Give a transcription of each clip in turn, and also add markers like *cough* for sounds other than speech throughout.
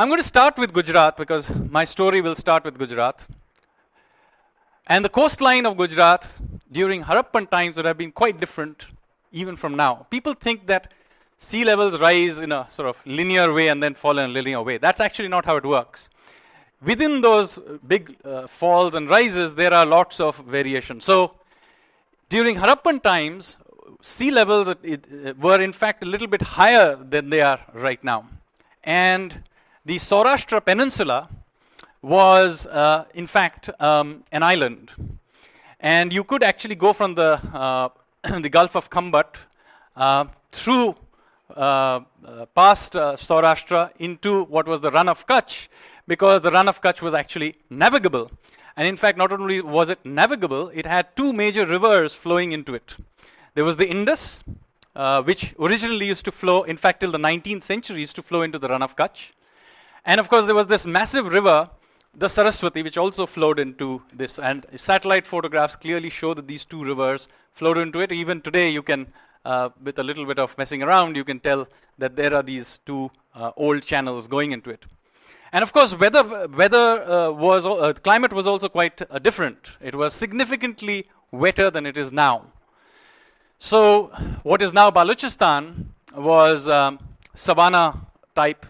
I'm going to start with Gujarat because my story will start with Gujarat. And the coastline of Gujarat during Harappan times would have been quite different even from now. People think that sea levels rise in a sort of linear way and then fall in a linear way. That's actually not how it works. Within those big uh, falls and rises, there are lots of variation. So during Harappan times, sea levels it, it, were in fact a little bit higher than they are right now. And the Saurashtra Peninsula was, uh, in fact, um, an island. And you could actually go from the, uh, *clears throat* the Gulf of Khambat uh, through uh, uh, past Saurashtra into what was the Rann of Kutch, because the Rann of Kutch was actually navigable. And in fact, not only was it navigable, it had two major rivers flowing into it. There was the Indus, uh, which originally used to flow, in fact, till the 19th century, used to flow into the Rann of Kutch. And of course, there was this massive river the Saraswati, which also flowed into this. And satellite photographs clearly show that these two rivers flowed into it. Even today, you can, uh, with a little bit of messing around, you can tell that there are these two uh, old channels going into it. And of course, weather, weather uh, was, uh, climate was also quite uh, different. It was significantly wetter than it is now. So, what is now Balochistan was um, savanna type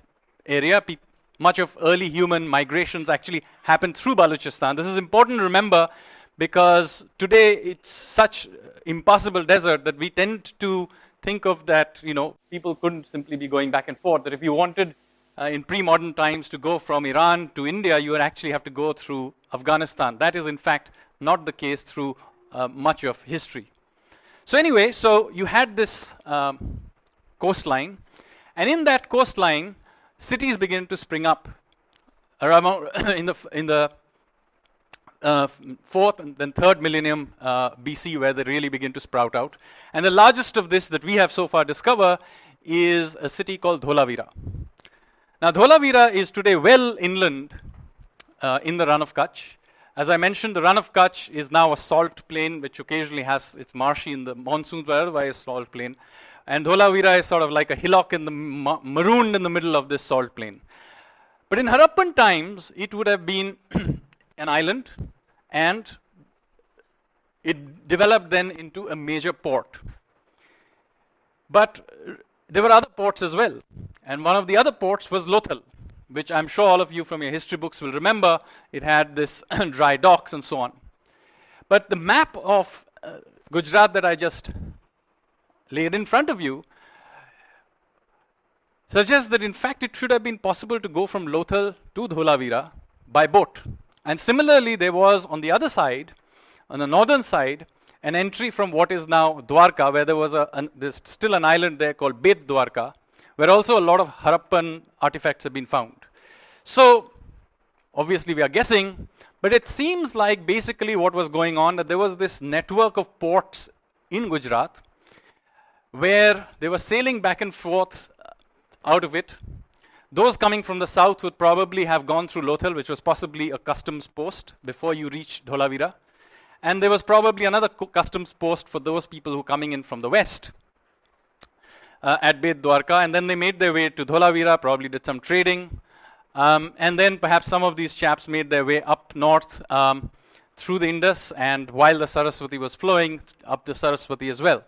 area. Pe much of early human migrations actually happened through Balochistan. This is important to remember because today it's such impassable desert that we tend to think of that, you know, people couldn't simply be going back and forth. That if you wanted uh, in pre-modern times to go from Iran to India, you would actually have to go through Afghanistan. That is, in fact, not the case through uh, much of history. So anyway, so you had this um, coastline, and in that coastline, cities begin to spring up around *coughs* in the in the uh, fourth and then third millennium uh, BC, where they really begin to sprout out. And the largest of this that we have so far discovered is a city called Dholavira. Now, Dholavira is today well inland uh, in the Rann of Kutch. As I mentioned, the Rann of Kutch is now a salt plain, which occasionally has it's marshy in the monsoons, otherwise a salt plain. And Dholavira is sort of like a hillock in the ma- marooned in the middle of this salt plain. But in Harappan times, it would have been *clears throat* an island, and it developed then into a major port. But there were other ports as well. And one of the other ports was Lothal, which I'm sure all of you from your history books will remember. It had this *clears throat* dry docks and so on. But the map of uh, Gujarat that I just laid in front of you suggests that in fact it should have been possible to go from Lothal to Dholavira by boat. And similarly, there was on the other side, on the northern side, an entry from what is now Dwarka, where there was a, an, there's still an island there called Bet Dwarka, where also a lot of Harappan artifacts have been found. So, obviously, we are guessing, but it seems like basically what was going on that there was this network of ports in Gujarat where they were sailing back and forth uh, out of it. Those coming from the south would probably have gone through Lothal, which was possibly a customs post before you reached Dholavira. And there was probably another customs post for those people who coming in from the west uh, at Bet Dwarka. And then they made their way to Dholavira, probably did some trading. Um, and then perhaps some of these chaps made their way up north um, through the Indus, and while the Saraswati was flowing, up the Saraswati as well.